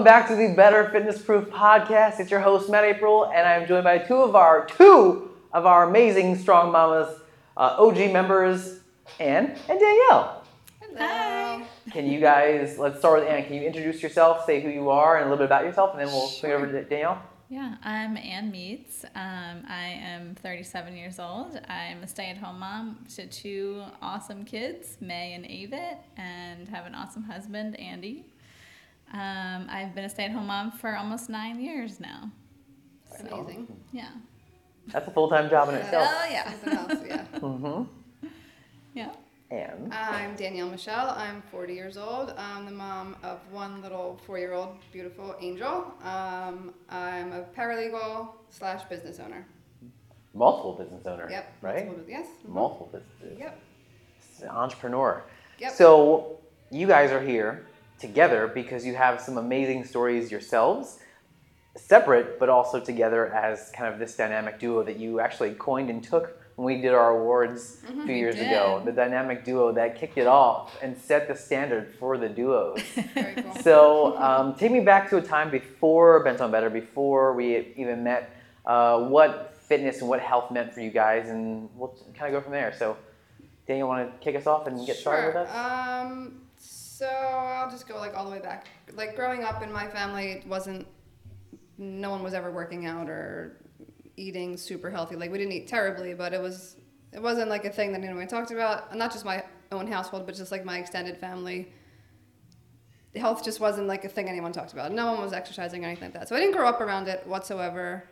welcome back to the Better Fitness Proof podcast. It's your host Matt April, and I'm joined by two of our two of our amazing Strong Mamas uh, OG members, Anne and Danielle. Hi. Can you guys? Let's start with Anne. Can you introduce yourself, say who you are, and a little bit about yourself, and then we'll swing over to Danielle. Yeah, I'm Ann Meets. Um, I am 37 years old. I'm a stay-at-home mom to two awesome kids, May and Avit, and have an awesome husband, Andy. Um, I've been a stay-at-home mom for almost nine years now. It's amazing. Yeah. That's a full time job in itself. Oh yeah. Else, yeah. Mm-hmm. Yeah. Anne. I'm Danielle Michelle. I'm 40 years old. I'm the mom of one little four-year-old beautiful angel. Um, I'm a paralegal slash business owner. Multiple business owner. Yep. Right. Multiple- Yes. mhm. Multiple businesses. Yep. entrepreneur. Yep. So you guys are here together because you have some amazing stories yourselves, separate but also together as kind of this dynamic duo that you actually coined and took when we did our awards a few We years ago. The dynamic duo that kicked it off and set the standard for the duos. Cool. so um, take me back to a time before Bent on Better, before we even met. Uh, what fitness and what health meant for you guys, and we'll kind of go from there. So, Danielle, want to kick us off and get started with us? Um, so I'll just go like all the way back. Like growing up in my family, it wasn't. No one was ever working out or eating super healthy. Like we didn't eat terribly, but it was. It wasn't like a thing that anyone talked about. Not just my own household, but just like my extended family. Health just wasn't like a thing anyone talked about. No one was exercising or anything like that. So I didn't grow up around it whatsoever.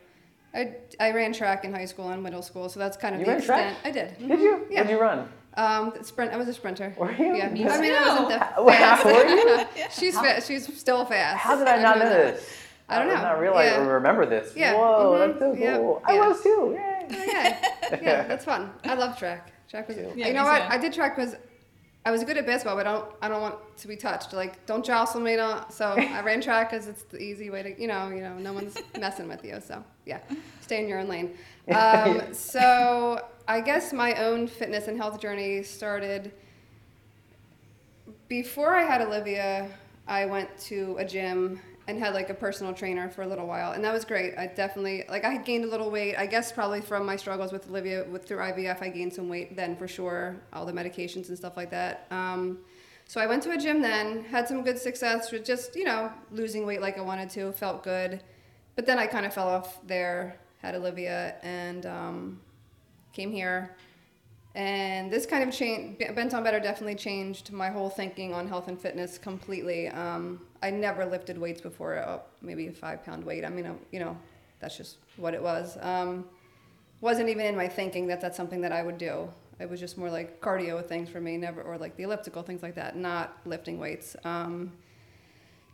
I, I ran track in high school and middle school, so that's kind of You the ran track? extent. I did. Did Mhm. you? Yeah. Did you run? Um, sprint. I was a sprinter. Were you? Yeah. Me I mean, I wasn't the How- fast. were you? she's fa- she's still fast. How did I not know this? I don't know. I did know. not realize Yeah. or remember this. Yeah. Whoa, Mhm. that's so Yeah. cool. I Yeah. was too. Yay. Oh, yeah, yeah, that's fun. I love track. Track was. Too. Yeah, you know what? too. I did track because I was good at basketball, but I don't. I don't want to be touched. Like, don't jostle me. Don't. So I ran track because it's the easy way to. You know. You know. No one's messing with you. So yeah, stay in your own lane. Um, so I guess my own fitness and health journey started before I had Olivia, I went to a gym and had like a personal trainer for a little while, and that was great. I definitely like I had gained a little weight. I guess probably from my struggles with Olivia with through IVF, I gained some weight then for sure. All the medications and stuff like that. Um, so I went to a gym then, had some good success with just you know losing weight like I wanted to, felt good, but then I kind of fell off there. Had Olivia and um, came here. And this kind of change bent on better definitely changed my whole thinking on health and fitness completely. Um, i never lifted weights before uh, maybe a five pound weight. I mean uh, you know that's just what it was. Um, wasn't even in my thinking that that's something that i would do. It was just more like cardio things for me never or like the elliptical things like that not lifting weights. Um,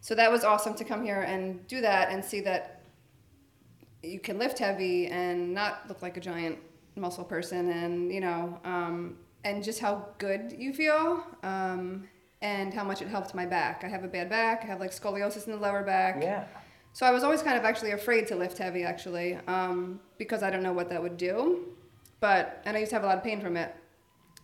so that was awesome to come here and do that and see that you can lift heavy and not look like a giant muscle person and you know um, and just how good you feel um, and how much it helped my back. I have a bad back i have like scoliosis in the lower back. Yeah. so i was always kind of actually afraid to lift heavy actually um, because i don't know what that would do. But and i used to have a lot of pain from it.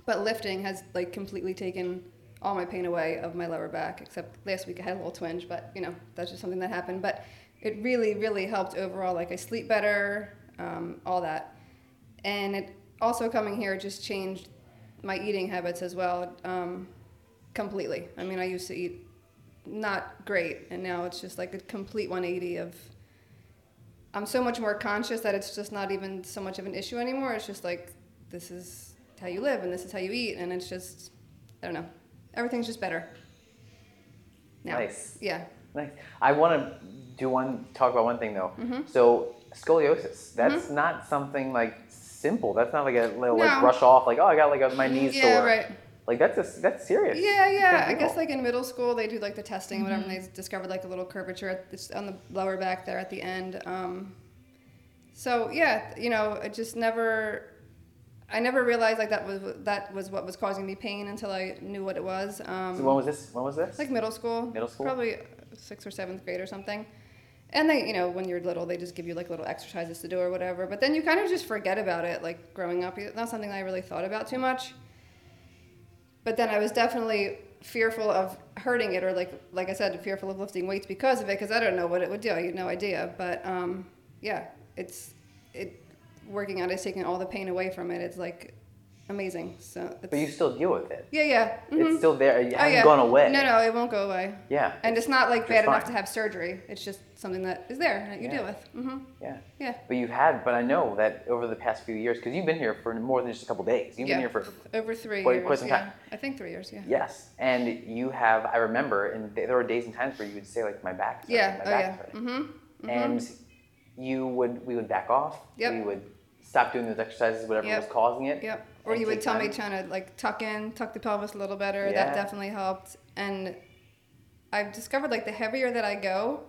But lifting has like completely taken all my pain away of my lower back except last week i had a little twinge but you know that's just something that happened. But it really really helped overall like i sleep better um, all that and it also coming here just changed my eating habits as well um, completely i mean i used to eat not great and now it's just like a complete 180 of i'm so much more conscious that it's just not even so much of an issue anymore it's just like this is how you live and this is how you eat and it's just i don't know everything's just better now Nice. yeah Nice. I want to do one talk about one thing though. Mm-hmm. So scoliosis. That's not something like simple. That's not like a little like No. brush off like oh I got like a, my knees yeah sore. right Like that's a, that's serious. Yeah, yeah. I guess like in middle school they do like the testing, and whatever, and they discovered like a little curvature at this, on the lower back there at the end. Um, so yeah, you know, I just never, I never realized like that was that was what was causing me pain until I knew what it was. Um, So when was this? When was this? like middle school. Middle school? Probably sixth or seventh grade or something. And they, you know, when you're little, they just give you like little exercises to do or whatever. But then you kind of just forget about it. Like growing up, not something I really thought about too much. But then I was definitely fearful of hurting it or like like I said, fearful of lifting weights because of it because I don't know what it would do. I had no idea. But um, yeah, it's it working out is taking all the pain away from it. It's like amazing. So it's, But you still deal with it. yeah, yeah. mhm. It's still there. It Oh, hasn't yeah. gone away. No, no, it won't go away. Yeah. And it's not like bad enough to have surgery. It's just something that is there that you Yeah. deal with. hmm Yeah. Yeah. But you've had, but I know that over the past few years, because you've been here for more than just a couple days. You've Yeah. been here for Over three Quite- years. quite some yeah. time. I think three years. Yeah. yes, and you have. I remember, and there were days and times where you would say like, "My back." is Yeah. My Oh back yeah. hurting." Mm-hmm. And you would, we would back off. Yep. We would stop doing those exercises, whatever Yep. was causing it. Yep. Or and you would take tell me time. trying to like tuck in, tuck the pelvis a little better. Yeah. That definitely helped. And I've discovered like the heavier that I go,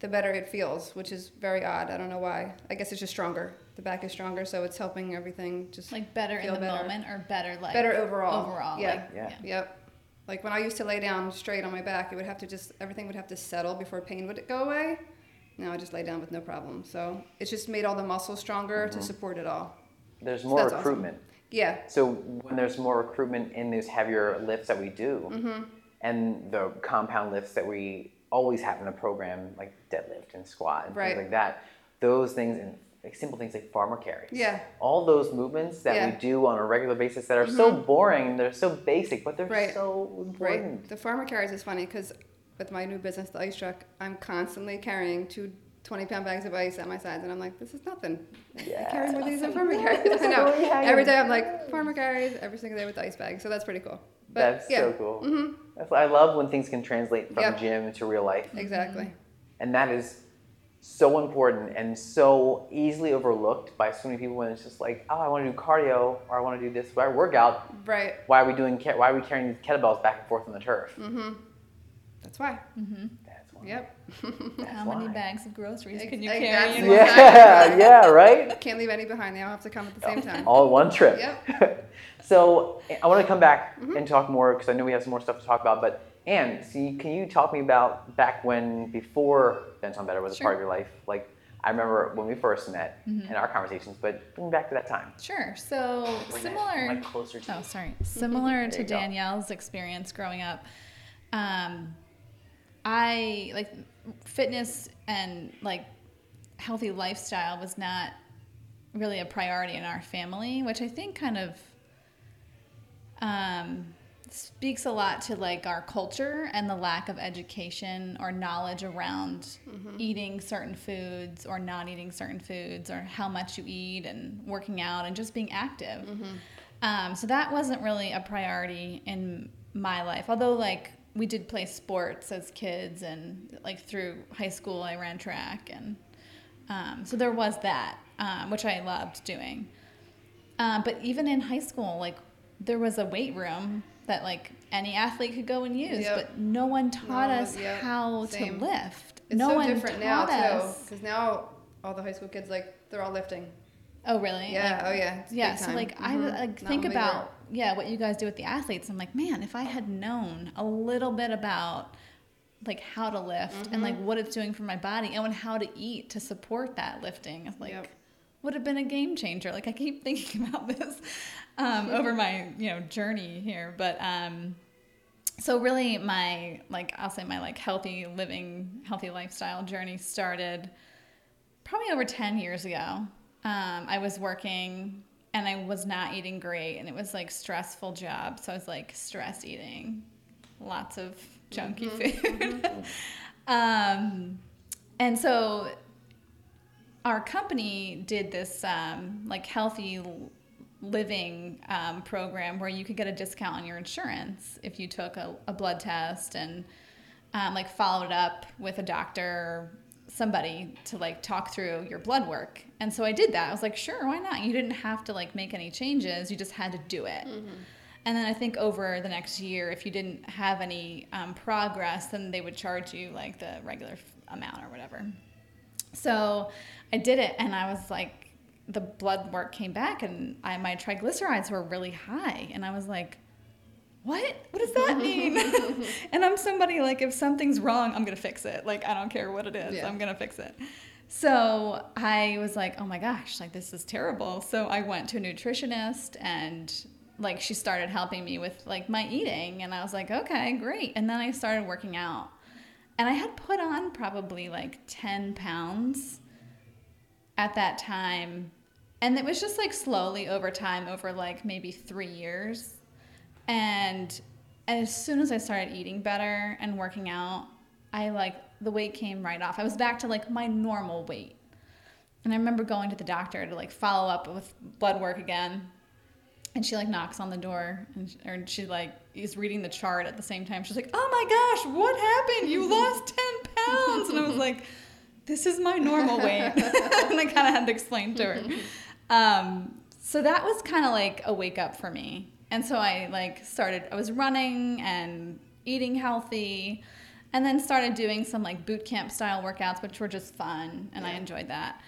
the better it feels, which is very odd. I don't know why. I guess it's just stronger. The back is stronger, so it's helping everything just Like better in the better. moment or better like better overall. overall. Yeah. Like, Yeah. Yep. Like when I used to lay down straight on my back, it would have to just everything would have to settle before pain would go away. Now I just lay down with no problem. So it's just made all the muscles stronger Mm-hmm. to support it all. There's So more that's awesome. Yeah. So when there's more recruitment in those heavier lifts that we do, Mm-hmm. and the compound lifts that we always have in the program, like deadlift and squat and Right. things like that, those things and like simple things like farmer carries. Yeah. All those movements that we Yeah. Mm-hmm. do on a regular basis that are so boring and they're so basic, but they're Right. so important. Right. The farmer carries is funny because with my new business, the ice truck, I'm constantly carrying two 20 pound bags of ice at my sides, and I'm like, this is nothing. I carry more of these than farmer carries. I know. Every day I'm like, farmer carries every single day with the ice bag. So that's pretty cool. But That's yeah, so cool. Mhm. That's I love when things can translate from Yeah. gym to real life. exactly. And that is so important and so easily overlooked by so many people when it's just like, oh, I want to do cardio or I want to do this why workout. Right. Why are we doing? ca- Why are we carrying these kettlebells back and forth on the turf? Mm-hmm. That's why. That's why. Yep. That's How many bags of groceries Ex- can you ex- carry? that's in what- one Yeah, yeah, right. Can't leave any behind. They all have to come at the same time. All one trip. Yep. so I want to come back Mm-hmm. and talk more because I know we have some more stuff to talk about. But Anne, see, can you talk me about back when before Bent on Better was a part of your life? Like I remember when we first met Mm-hmm. in our conversations, but bring me back to that time. Sure. So Bring that similar. mic closer to Oh, sorry. Similar to you go. Danielle's experience growing up, um, I like fitness and like healthy lifestyle was not really a priority in our family, which I think kind of um, speaks a lot to like our culture and the lack of education or knowledge around eating certain foods or not eating certain foods or how much you eat and working out and just being active. Um, so that wasn't really a priority in my life. Although like we did play sports as kids and like through high school I ran track and um, so there was that, um, which I loved doing. Um, but even in high school, like there was a weight room that like any athlete could go and use, Yep. but no one taught No, us yep, how same. to lift. It's no so one different now taught too, because now all the high school kids like they're all lifting. Oh, really? Yeah. Like, oh yeah. it's yeah. So like I Mhm. like Not think about yeah what you guys do with the athletes. I'm like, man, if I had known a little bit about like how to lift and like Mm-hmm. what it's doing for my body and how to eat to support that lifting, it's like Yep. would have been a game changer. Like I keep thinking about this um, over my you know journey here, but um, so really my like I'll say my like healthy living, healthy lifestyle journey started probably over ten years ago. Um, I was working and I was not eating great, and it was like stressful job. So I was like stress eating, lots of junky food. um, and so our company did this um, like healthy living um, program where you could get a discount on your insurance if you took a, a blood test and um, like followed up with a doctor or somebody to like talk through your blood work. And so i did that. I was like sure why not? You didn't have to like make any changes. You just had to do it. And then i think over the next year if you didn't have any um, progress then they would charge you like the regular f- amount or whatever. So I did it, and I was like, the blood work came back, and I, my triglycerides were really high, and I was like, what? What does that mean? and I'm somebody like, if something's wrong, I'm gonna fix it. Like I don't care what it is, Yeah. I'm gonna fix it. So I was like, oh my gosh, like this is terrible. So I went to a nutritionist and like she started helping me with like my eating and I was like, "Okay, great." And then I started working out. And I had put on probably like 10 pounds at that time. And it was just like slowly over time over like maybe 3 years. And as soon as I started eating better and working out, I like the weight came right off. I was back to like my normal weight. And I remember going to the doctor to like follow up with blood work again. And she like knocks on the door and she, or she like is reading the chart at the same time. She's like, "Oh my gosh, what happened? You lost 10 pounds." And I was like, "This is my normal weight." and I kind of had to explain to her. Um, so that was kind of like a wake up for me. And so I like started I was running and eating healthy and then started doing some like boot camp style workouts which were just fun and I enjoyed that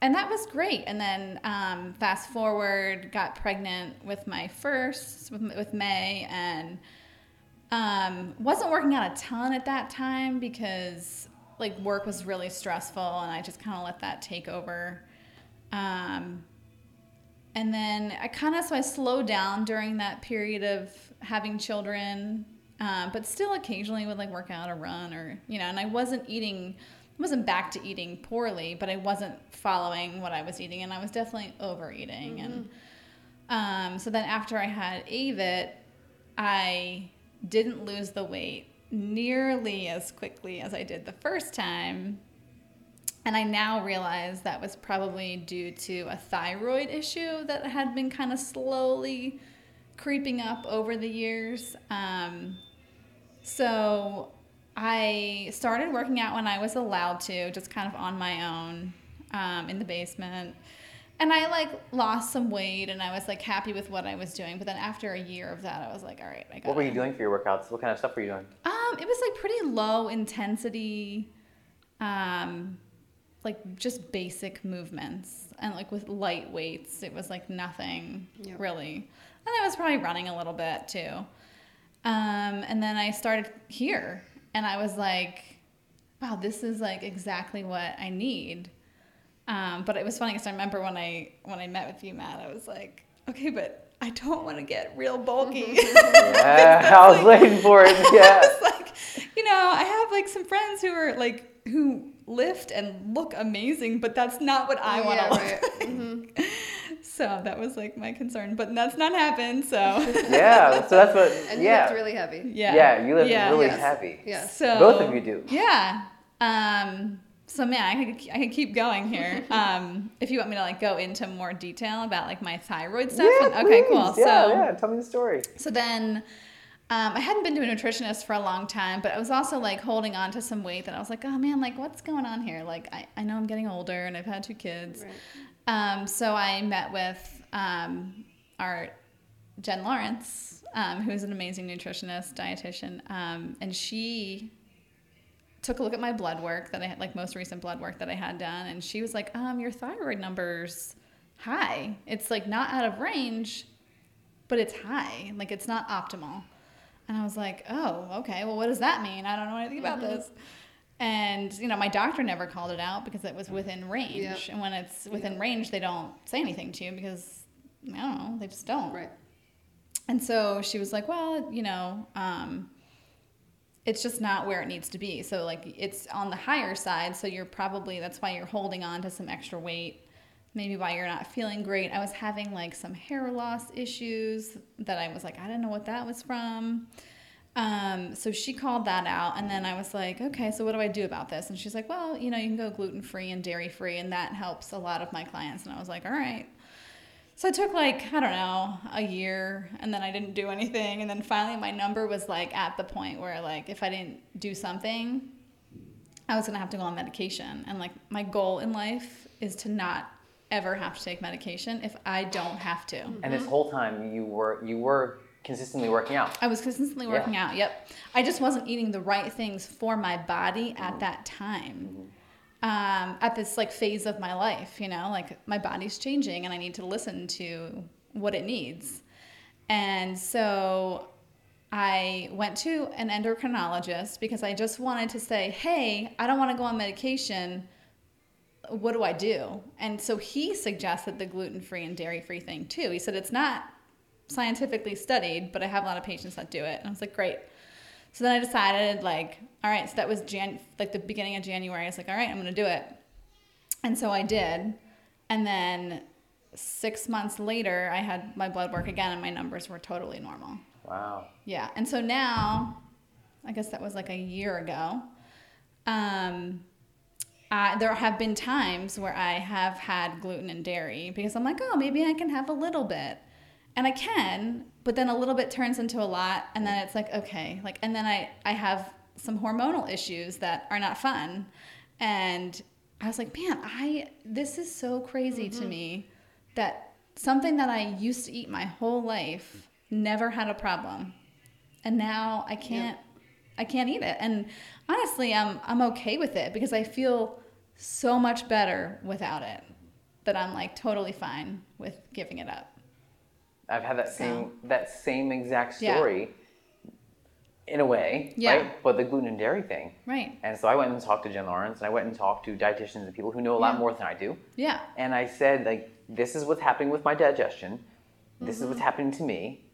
and that was great. And then um, fast forward, got pregnant with my first with, with May, and um, wasn't working out a ton at that time because like work was really stressful, and I just kind of let that take over. Um, and then I kind of so I slowed down during that period of having children, um, but still occasionally would like work out or run or you know. And I wasn't eating wasn't back to eating poorly, but I wasn't following what I was eating, and I was definitely overeating. Mm-hmm. And um, so then after I had Avit, I didn't lose the weight nearly as quickly as I did the first time. And I now realize that was probably due to a thyroid issue that had been kind of slowly creeping up over the years. Um, so I started working out when I was allowed to, just kind of on my own um, in the basement. And I like lost some weight and I was like happy with what I was doing. But then after a year of that, I was like, all right, I got What were you doing for your workouts? What kind of stuff were you doing? Um, it was like pretty low intensity, um, like just basic movements and like with light weights. It was like nothing yep. really. And I was probably running a little bit too. Um, and then I started here and I was like, wow, this is like exactly what I need. Um, but it was funny because I remember when I when I met with you, Matt, I was like, okay, but I don't want to get real bulky. yeah, I was like, waiting for it. Yeah. like, you know, I have like some friends who are like who lift and look amazing, but that's not what I want to yeah, look right. like. Mm-hmm. So that was like my concern, but that's not happened. So yeah, so that's what. And yeah. you lift really heavy. Yeah, yeah, you lift yeah. really yes. heavy. Yeah, So both of you do. Yeah. Um. So man, I could I could keep going here. Um. If you want me to like go into more detail about like my thyroid stuff. Yeah, and, okay. Please. Cool. Yeah, so yeah. Tell me the story. So then. Um, I hadn't been to a nutritionist for a long time, but I was also like holding on to some weight that I was like, oh man, like what's going on here? Like I, I know I'm getting older and I've had two kids. Right. Um, so I met with um, our Jen Lawrence, um, who's an amazing nutritionist, dietitian, um, and she took a look at my blood work that I had, like most recent blood work that I had done, and she was like, um, "Your thyroid numbers high. It's like not out of range, but it's high. Like it's not optimal." And I was like, "Oh, okay. Well, what does that mean? I don't know anything about mm-hmm. this." And you know, my doctor never called it out because it was within range. Yep. And when it's within yep. range, they don't say anything to you because I don't know, they just don't. Right. And so she was like, "Well, you know, um, it's just not where it needs to be. So like it's on the higher side. So you're probably that's why you're holding on to some extra weight. Maybe why you're not feeling great. I was having like some hair loss issues that I was like, I didn't know what that was from." Um, so she called that out, and then I was like, okay, so what do I do about this? And she's like, well, you know, you can go gluten free and dairy free, and that helps a lot of my clients. And I was like, all right. So it took like, I don't know, a year, and then I didn't do anything. And then finally, my number was like at the point where, like, if I didn't do something, I was gonna have to go on medication. And like, my goal in life is to not ever have to take medication if I don't have to. And this whole time, you were you were consistently working out. I was consistently working yeah. out. Yep. I just wasn't eating the right things for my body at mm-hmm. that time. Mm-hmm. Um, at this like phase of my life, you know, like my body's changing and I need to listen to what it needs. And so I went to an endocrinologist because I just wanted to say, hey, I don't want to go on medication. What do I do? And so he suggested the gluten free and dairy free thing too. He said it's not scientifically studied, but I have a lot of patients that do it. And I was like, great. So then I decided, like, all right, so that was Jan, like the beginning of January. I was like, all right, I'm gonna do it. And so I did. And then six months later, I had my blood work again, and my numbers were totally normal. Wow. Yeah. And so now, I guess that was like a year ago. Um, I, there have been times where I have had gluten and dairy because I'm like, oh, maybe I can have a little bit. And I can, but then a little bit turns into a lot. And then it's like, okay. Like, and then I, I have some hormonal issues that are not fun. And I was like, man, I, this is so crazy to mm-hmm. me that something that I used to eat my whole life never had a problem. And now I can't I can't eat it. And honestly, I'm I'm okay with it because I feel so much better without it that I'm like totally fine with giving it up. I've had that So- same that same exact Yeah. story in a way, Yeah. right? But the gluten and dairy thing. Right. And so I went and talked to Jen Lawrence and I went and talked to dietitians and people who know a lot Yeah. more than I do. Yeah. And I said, like, this is what's happening with my digestion. This is Mm-hmm. what's happening to me.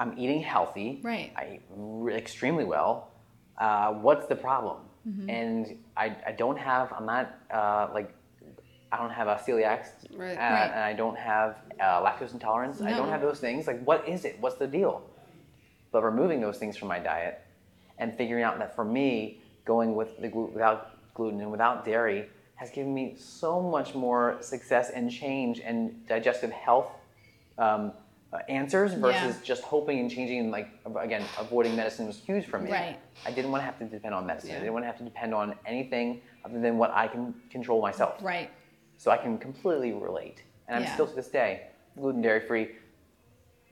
I'm eating healthy. Right. I eat re- extremely well. Uh, what's the problem? Mm-hmm. And I, I don't have, I'm not uh, like, I don't have a celiac, Right. uh, Right. and I don't have uh, lactose intolerance. I don't have those things. Like, what is it? What's the deal? But removing those things from my diet and figuring out that for me, going with the glu- without gluten and without dairy has given me so much more success and change and digestive health um, uh, answers versus Yeah. just hoping and changing. And like again, avoiding medicine was huge for me. Right. I didn't want to have to depend on medicine. I didn't want to have to depend on anything other than what I can control myself. Right. So I can completely relate. And I'm Yeah. still to this day gluten dairy free,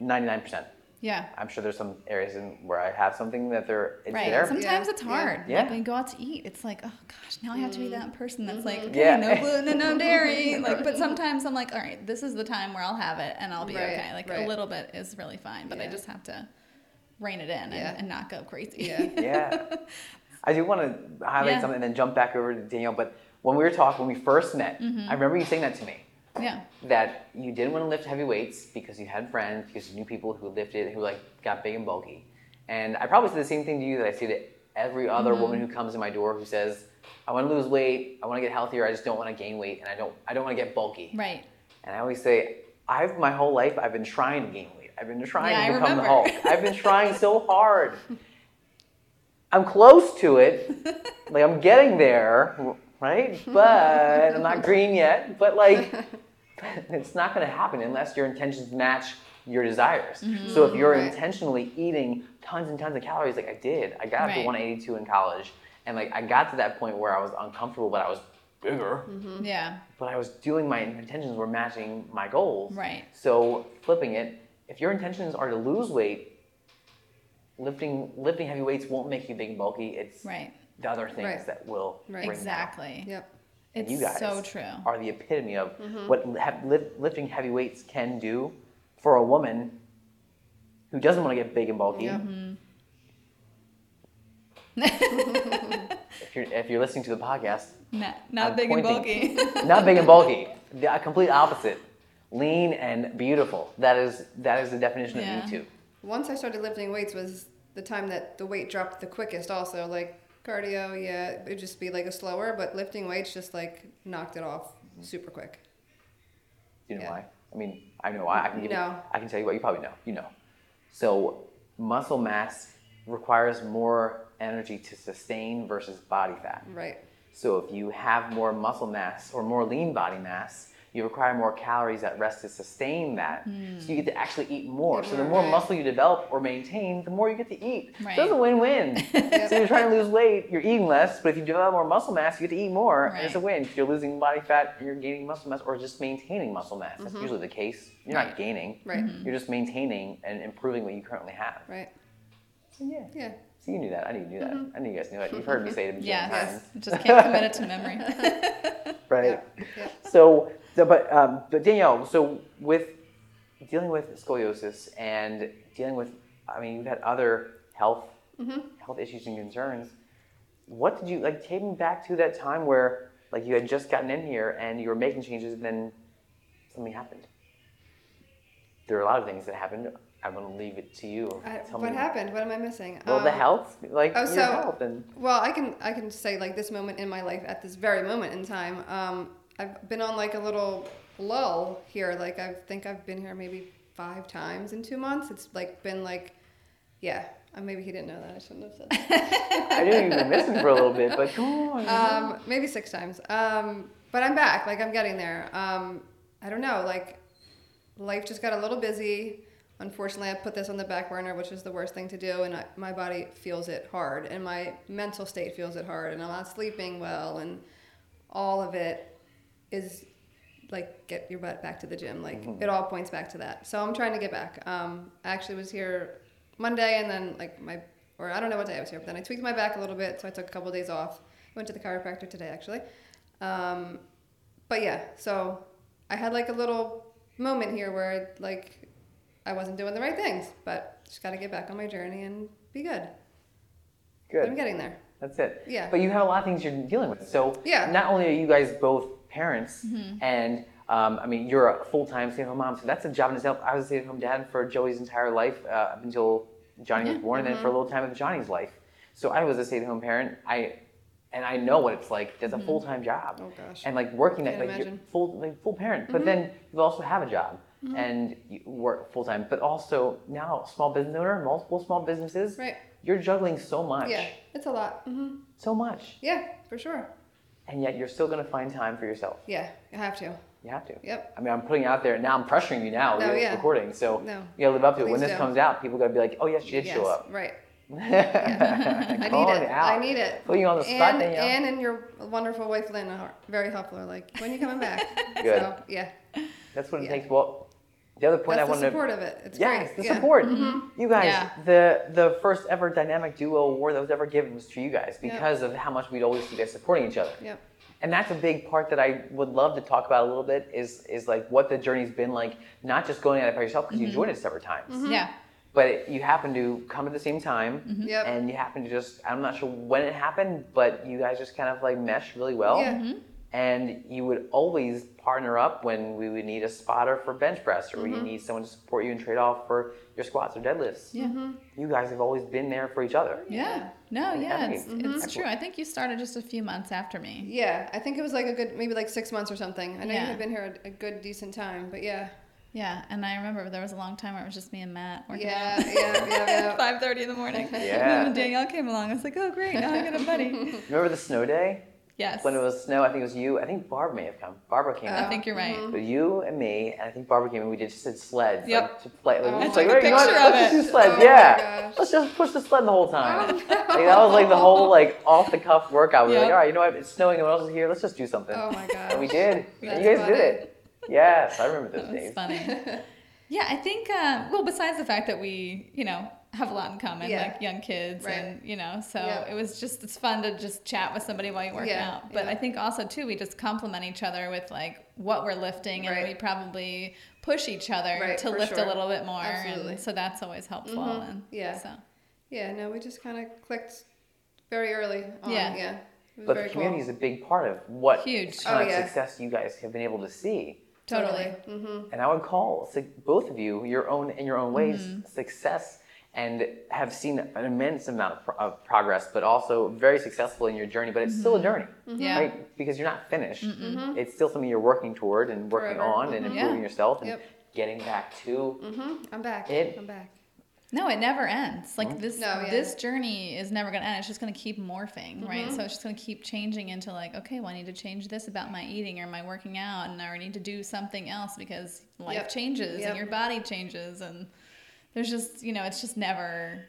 99%. Yeah. I'm sure there's some areas in where I have something that they're it's Right. there. Sometimes Yeah. it's hard. Yeah. Like when you go out to eat, it's like, oh gosh, now I have to be that person that's like, okay, Yeah. no gluten and no dairy. Like, but sometimes I'm like, all right, this is the time where I'll have it and I'll be Right, okay. Like a little bit is really fine, but I just have to rein it in Yeah. and, and not go crazy. Yeah. yeah. I do want to highlight Yeah. something and then jump back over to Danielle. But when we were talking, when we first met, Mm-hmm. I remember you saying that to me yeah. that you didn't want to lift heavy weights because you had friends, because you knew people who lifted, who like got big and bulky. And I probably said the same thing to you that I say to every other Mm-hmm. woman who comes in my door who says, "I want to lose weight, I want to get healthier, I just don't want to gain weight, and I don't, I don't want to get bulky." Right. And I always say, I've my whole life I've been trying to gain weight. I've been trying Yeah, I to become the. Hulk. I've been trying so hard. I'm close to it. Like I'm getting there, right? But I'm not green yet. But like it's not going to happen unless your intentions match your desires. Mm-hmm. So if you're Right. intentionally eating tons and tons of calories, like I did, I got up to 182 in college, and like I got to that point where I was uncomfortable, but I was bigger Yeah. but I was doing my intentions were matching my goals. Right. So flipping it, if your intentions are to lose weight, lifting lifting heavy weights won't make you big and bulky. It's Right. the other things Right. that will Right. bring. Exactly. Yep. And It's you guys so true. are the epitome of Mm-hmm. what ha- li- lifting heavy weights can do for a woman who doesn't want to get big and bulky. Yep. Mm-hmm. If you're if you're listening to the podcast, Not, not I'm big and bulky. not big and bulky, the uh, complete opposite, lean and beautiful. That is that is the definition Yeah. of me too. Once I started lifting weights was the time that the weight dropped the quickest. Also, like cardio, yeah, it'd just be like a slower, but lifting weights just like knocked it off mm-hmm. super quick. You know Yeah. why? I mean, I know why. I can give you, I can tell you what you probably know. You know. So muscle mass requires more energy to sustain versus body fat. Right. So if you have more muscle mass or more lean body mass, you require more calories at rest to sustain that. So hmm. you get to actually eat more. So the more, muscle you develop or maintain, the more you get to eat. Right. So it's a win-win. So you're trying to lose weight, you're eating less, but if you develop more muscle mass, you get to eat more, and it's a win. If you're losing body fat, you're gaining muscle mass, or just maintaining muscle mass. That's mm-hmm. usually the case. You're not Right. gaining. Right. Mm-hmm. You're just maintaining and improving what you currently have. Right. So yeah. Yeah. So you knew that. I knew you knew that. Mm-hmm. I knew you guys knew that. You've heard me say it a million yes. times. Just can't commit it to memory. Right. Yeah. Yeah. So, so but, um, but Danielle, so with dealing with scoliosis and dealing with, I mean, you've had other health health issues and concerns. What did you like? Take me back to that time where like you had just gotten in here and you were making changes, and then something happened. there are a lot of things that happened. I'm going to leave it to you. I, what happened? What am I missing? Well, the Um, health, like oh, your so- health, and Well, I can I can say like this moment in my life at this very moment in time. Um, I've been on like a little lull here. Like I think I've been here maybe five times in two months. It's like been like, yeah. Uh, maybe he didn't know that. I shouldn't have said. That. I didn't even been missing for a little bit, but come on. um, maybe six times. Um, but I'm back. Like I'm getting there. Um, I don't know. Like life just got a little busy. Unfortunately, I put this on the back burner, which is the worst thing to do, and I, my body feels it hard, and my mental state feels it hard, and I'm not sleeping well, and all of it is like get your butt back to the gym. Like it all points back to that. So I'm trying to get back. Um, I actually was here Monday, and then like my or I don't know what day I was here, but then I tweaked my back a little bit, so I took a couple days off. Went to the chiropractor today, actually. Um, but yeah, so I had like a little moment here where like I wasn't doing the right things, but just got to get back on my journey and be good. But I'm getting there. That's it. Yeah. But you have a lot of things you're dealing with. So Yeah. not only are you guys both parents, Mm-hmm. and um, I mean you're a full-time stay-at-home mom, so that's a job in itself. I was a stay-at-home dad for Joey's entire life uh, up until Johnny was born, and then for a Mm-hmm. little time of Johnny's life. So I was a stay-at-home parent. I and I know what it's like. There's a full-time job, Oh gosh. and like working that Can't like you're. Mm-hmm. full like full parent, but then you also have a job. And you work full time, but also now small business owner, multiple small businesses. Right. You're juggling so much, Yeah, it's a lot. hmm so much Yeah, for sure. And yet you're still going to find time for yourself. Yeah, you have to. You have to. Yep. I mean, I'm putting it out there and now. I'm pressuring you now. No, yeah. recording, so No. you got to live up to it. When this do. comes out, people got to be like, "Oh yeah, she did yes, show up." Right. I I need it. I need it. Putting you on the spot, And, Danielle. and and your wonderful wife Lynn are very helpful. Like, when you coming back? Good. So yeah, That's what it yeah. takes. Well, the other point that's I the wanted to The support of it. It's Yes, great. the yeah. support. Mm-hmm. You guys, Yeah. the the first ever dynamic duo award that was ever given was to you guys because of how much we'd always see you guys supporting each other. Yep. And that's a big part that I would love to talk about a little bit is is like what the journey's been like, not just going at it by yourself because you joined it several times, Mm-hmm. Yeah. but you happen to come at the same time, Yep. and you happen to just I'm not sure when it happened, but you guys just kind of like mesh really well. Yeah. And you would always partner up when we would need a spotter for bench press or Mm-hmm. you need someone to support you and trade off for your squats or deadlifts. Yeah. You guys have always been there for each other. Yeah. No, yeah, Like, it's, mhm. it's true. I think you started just a few months after me. Yeah, I think it was like a good, maybe like six months or something. I know Yeah. you had been here a, a good, decent time, but yeah, Yeah, and I remember there was a long time where it was just me and Matt working yeah, out. yeah, yeah, yeah. Five thirty in the morning. Yeah. And then when Danielle came along, I was like, oh great, now I got a buddy. Remember the snow day? Yes. When it was snow, I think it was you. I think Barb may have come. Barbara came. I out. think you're right. Mm-hmm. But you and me, and I think Barbara came and we did just did sleds. Yep. Like, to play. Like, Oh just my like, God. "Hey, you know what? Picture of Let's it. just do sleds. Oh my yeah. gosh. Let's just push the sled the whole time. Oh, no. Like, that was like the whole like off the cuff workout. We were like, all right, you know what? It's snowing. No one else is here. Let's just do something. Oh my god. And we did. That's and you guys funny. did it. Yes, I remember those That was days. funny. yeah, I think. Uh, well, besides the fact that we, you know, have a lot in common, Yeah. like young kids, Right. and you know, so Yeah. it was just it's fun to just chat with somebody while you work Yeah, out. But yeah. I think also too, we just complement each other with like what we're lifting, and we probably push each other Right, to lift sure. a little bit more, Absolutely. and so that's always helpful. Mhm. And Yeah. so Yeah, no, we just kind of clicked very early. On. Yeah. yeah. But the community cool. is a big part of what Huge. kind Oh, of yeah. success you guys have been able to see. totally. Mm-hmm. And I would call both of you your own in your own ways Mm-hmm. success and have seen an immense amount of, pro- of progress, but also very successful in your journey. But it's still a journey, Mm-hmm. Yeah. right? Because you're not finished. It's still something you're working toward and working Forever. on and Mhm. improving Yeah. yourself and Yep. getting back to. Mm-hmm. I'm back. It- I'm back. No, it never ends. Like this No, yeah. this journey is never gonna end. It's just gonna keep morphing, Mm-hmm. right? So it's just gonna keep changing into like, okay, well I need to change this about my eating or my working out and I need to do something else because life Yep. changes Yep. and your body changes and there's just you know, it's just never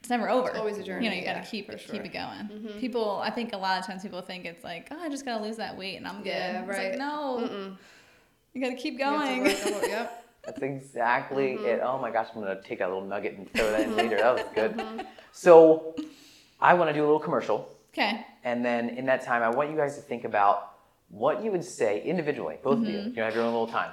it's never over. always a journey, You know, you yeah, gotta keep it sure. Mm-hmm. keep it going. People I think a lot of times people think it's like, Oh, I just gotta lose that weight and I'm good. Yeah, It's right. like, no. Mm-mm. You gotta keep You to going. work yep. That's exactly Mm-hmm. it. Oh my gosh, I'm gonna take that little nugget and throw that in later. That was good. So, I want to do a little commercial. okay. And then in that time, I want you guys to think about what you would say individually, both of you. You have your own little time.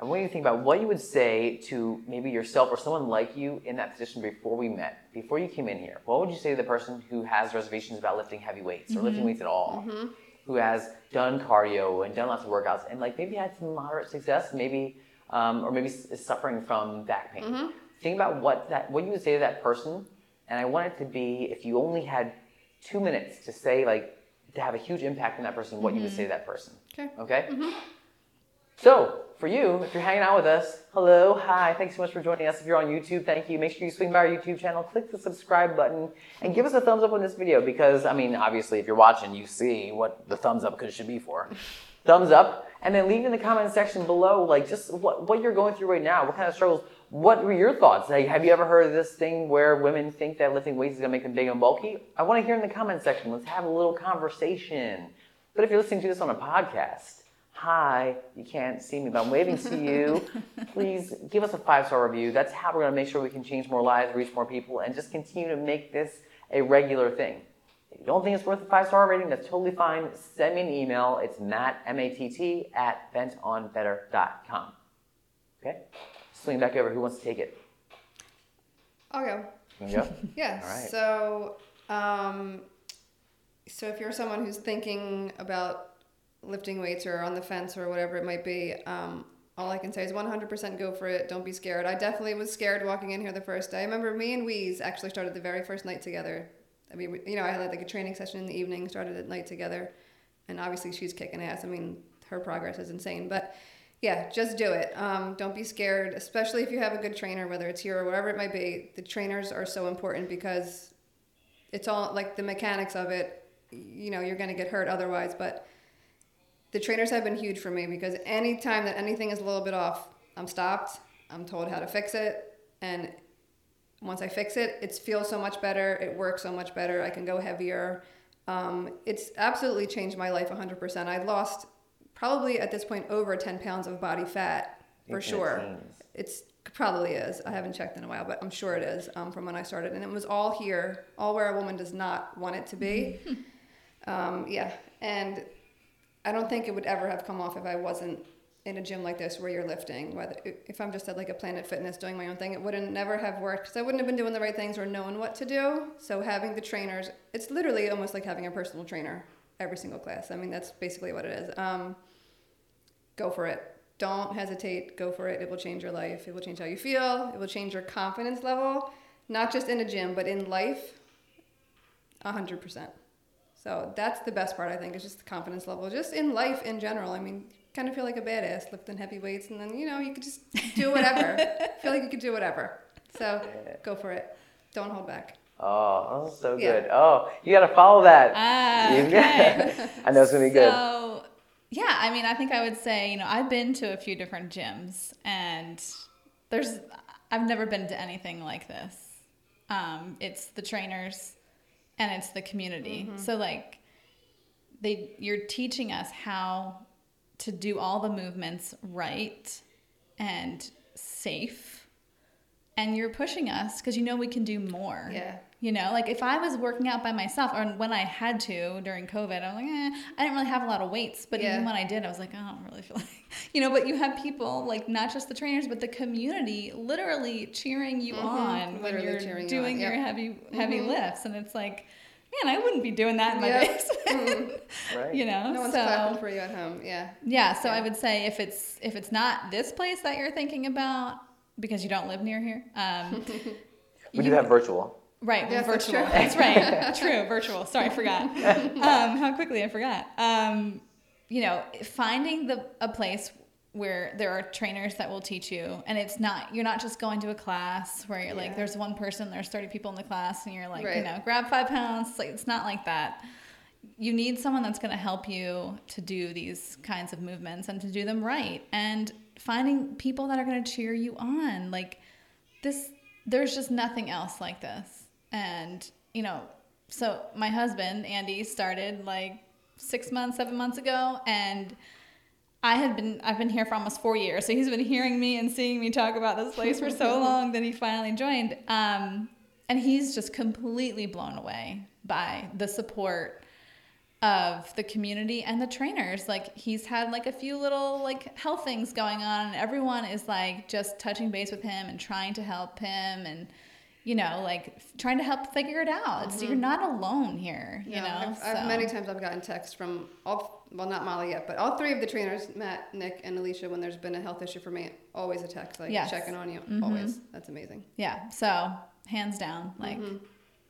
I want you to think about what you would say to maybe yourself or someone like you in that position before we met, before you came in here. What would you say to the person who has reservations about lifting heavy weights or lifting weights at all, who has done cardio and done lots of workouts and like maybe had some moderate success, maybe um, or maybe is suffering from back pain. Mm-hmm. Think about what that what you would say to that person, and I want it to be if you only had two minutes to say like to have a huge impact on that person, what you would say to that person. Okay. Okay. So for you, if you're hanging out with us, hello, hi, thanks so much for joining us. If you're on YouTube, thank you. Make sure you swing by our YouTube channel, click the subscribe button, and give us a thumbs up on this video because I mean, obviously, if you're watching, you see what the thumbs up should be for. thumbs up, and then leave in the comment section below, like just what what you're going through right now. What kind of struggles? What were your thoughts? Like, have you ever heard of this thing where women think that lifting weights is gonna make them big and bulky? I want to hear in the comment section. Let's have a little conversation. But if you're listening to this on a podcast, hi, you can't see me, but I'm waving to you. Please give us a five star review. That's how we're going to make sure we can change more lives, reach more people, and just continue to make this a regular thing. If you don't think it's worth a five star rating, that's totally fine. Send me an email. It's matt, M A T T, at bentonbetter.com. Okay? Swing back over. Who wants to take it? I'll go. Go? Yeah. All right. So, um, so if you're someone who's thinking about lifting weights or on the fence or whatever it might be, um, all I can say is 100% go for it. Don't be scared. I definitely was scared walking in here the first day. I remember me and Weeze actually started the very first night together. I mean, you know, I had like a training session in the evening, started at night together, and obviously she's kicking ass. I mean, her progress is insane, but yeah, just do it. Um, don't be scared, especially if you have a good trainer, whether it's here or wherever it might be. The trainers are so important because it's all like the mechanics of it. You know, you're going to get hurt otherwise, but the trainers have been huge for me because anytime that anything is a little bit off, I'm stopped. I'm told how to fix it, and once I fix it, it feels so much better. It works so much better. I can go heavier. Um, it's absolutely changed my life 100%. I lost probably at this point over 10 pounds of body fat for It's in the sure. teens. It's probably is. I haven't checked in a while, but I'm sure it is um, from when I started. And it was all here, all where a woman does not want it to be. um, yeah. And I don't think it would ever have come off if I wasn't in a gym like this where you're lifting. Whether if I'm just at like a Planet Fitness doing my own thing, it wouldn't never have worked because I wouldn't have been doing the right things or knowing what to do. So having the trainers, it's literally almost like having a personal trainer every single class. I mean, that's basically what it is. Um, go for it. Don't hesitate. Go for it. It will change your life. It will change how you feel. It will change your confidence level, not just in a gym, but in life. A hundred percent. So that's the best part, I think, is just the confidence level, just in life in general. I mean, kind of feel like a badass lifting heavy weights, and then you know you could just do whatever. feel like you could do whatever. So go for it. Don't hold back. Oh, that's so Yeah. good. Oh, you got to follow that. Ah, okay. I know it's going to be good. So, yeah, I mean, I think I would say, you know, I've been to a few different gyms, and there's, I've never been to anything like this. Um, it's the trainers, and it's the community. Mm-hmm. So, like, they, you're teaching us how to do all the movements right and safe, and you're pushing us because you know we can do more. Yeah. You know, like if I was working out by myself, or when I had to during COVID, I'm like, eh, I didn't really have a lot of weights. But Yeah. even when I did, I was like, I don't really feel like, you know. But you have people like not just the trainers, but the community literally cheering you on when Mm-hmm. Literally you're cheering you doing on, your yep. Mm-hmm. heavy heavy lifts, and it's like, man, I wouldn't be doing that in my Yep. basement. Right. You know, No one's so clapping for you at home. Yeah. yeah, so Yeah. I would say if it's if it's not this place that you're thinking about because you don't live near here, um, We do you- have virtual. Right, Yes, that's virtual. true. That's, right. True, virtual. Sorry, I forgot. Um, how quickly I forgot. Um, you know, finding the a place where there are trainers that will teach you, and it's not you're not just going to a class where you're like, there's one person, there's 30 people in the class, and you're like, you know, grab five pounds. It's like it's not like that. You need someone that's going to help you to do these kinds of movements and to do them right, and finding people that are going to cheer you on, like this there's just nothing else like this and you know so my husband andy started like six months seven months ago and i had been i've been here for almost four years so he's been hearing me and seeing me talk about this place for so long that he finally joined. Um, and he's just completely blown away by the support of the community and the trainers. Like he's had like a few little like health things going on and everyone is like just touching base with him and trying to help him and you know like trying to help figure it out So you're not alone here you No, know I've, I've many times I've gotten texts from all well, not Molly yet, but all three of the trainers, Matt, Nick, and Alicia, when there's been a health issue for me, always a text, like Yes. checking on you, Mhm. always. That's amazing. Yeah. So hands down, like Mm-hmm.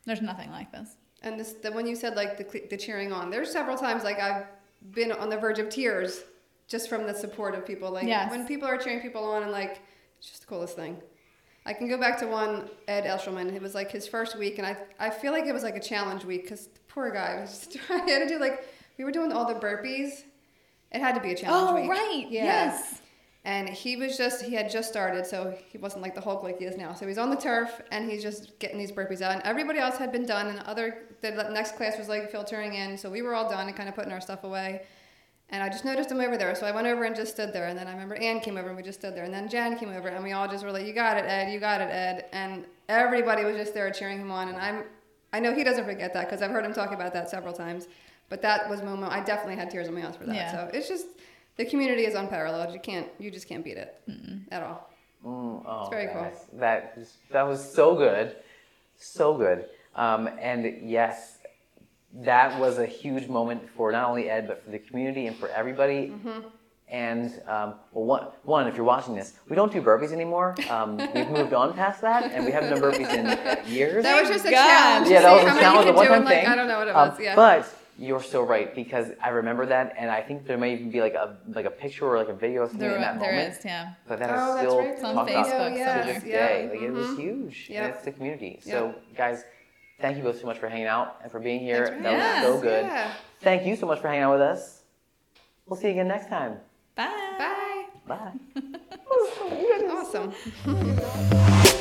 there's nothing like this. And this, the, when you said like the, the cheering on, there's several times like I've been on the verge of tears just from the support of people. Like Yes. when people are cheering people on and like, it's just the coolest thing. I can go back to one Ed Eshelman. It was like his first week, and I I feel like it was like a challenge week because the poor guy was just trying. Had to do like we were doing all the burpees. It had to be a challenge Oh week. right. Yeah. Yes. And he was just, he had just started, so he wasn't like the Hulk like he is now. So he's on the turf and he's just getting these burpees out. And everybody else had been done, and the other, the next class was like filtering in. So we were all done and kind of putting our stuff away. And I just noticed him over there. So I went over and just stood there. And then I remember Ann came over and we just stood there. And then Jan came over and we all just were like, You got it, Ed, you got it, Ed. And everybody was just there cheering him on. And I'm, I know he doesn't forget that because I've heard him talk about that several times. But that was a moment, I definitely had tears in my eyes for that. Yeah. So it's just, the community is unparalleled. You can't, you just can't beat it at all. Mm, oh, It's very cool. guys, That is- that was so good, so good. Um, and yes, that was a huge moment for not only Ed but for the community and for everybody. Mm-hmm. And um, well, one, one, if you're watching this, we don't do burpees anymore. Um, we've moved on past that, and we haven't done burpees in years. That was just a God. challenge. yeah, that was a challenge, a one-time in, like, thing. I don't know what it Um, was. Yeah. But you're so right because I remember that, and I think there may even be like a like a picture or like a video of something There, in that there moment. is. Yeah. But that Oh, is that's still right, It's on talked about Facebook yes, to this somewhere. day. yeah, Like it was mhm. huge. Yep. And it's the community. Yep. So guys, thank you both so much for hanging out and for being here. For that was having so good. Yeah. Thank you so much for hanging out with us. We'll see you again next time. Bye. Bye. Bye. Awesome.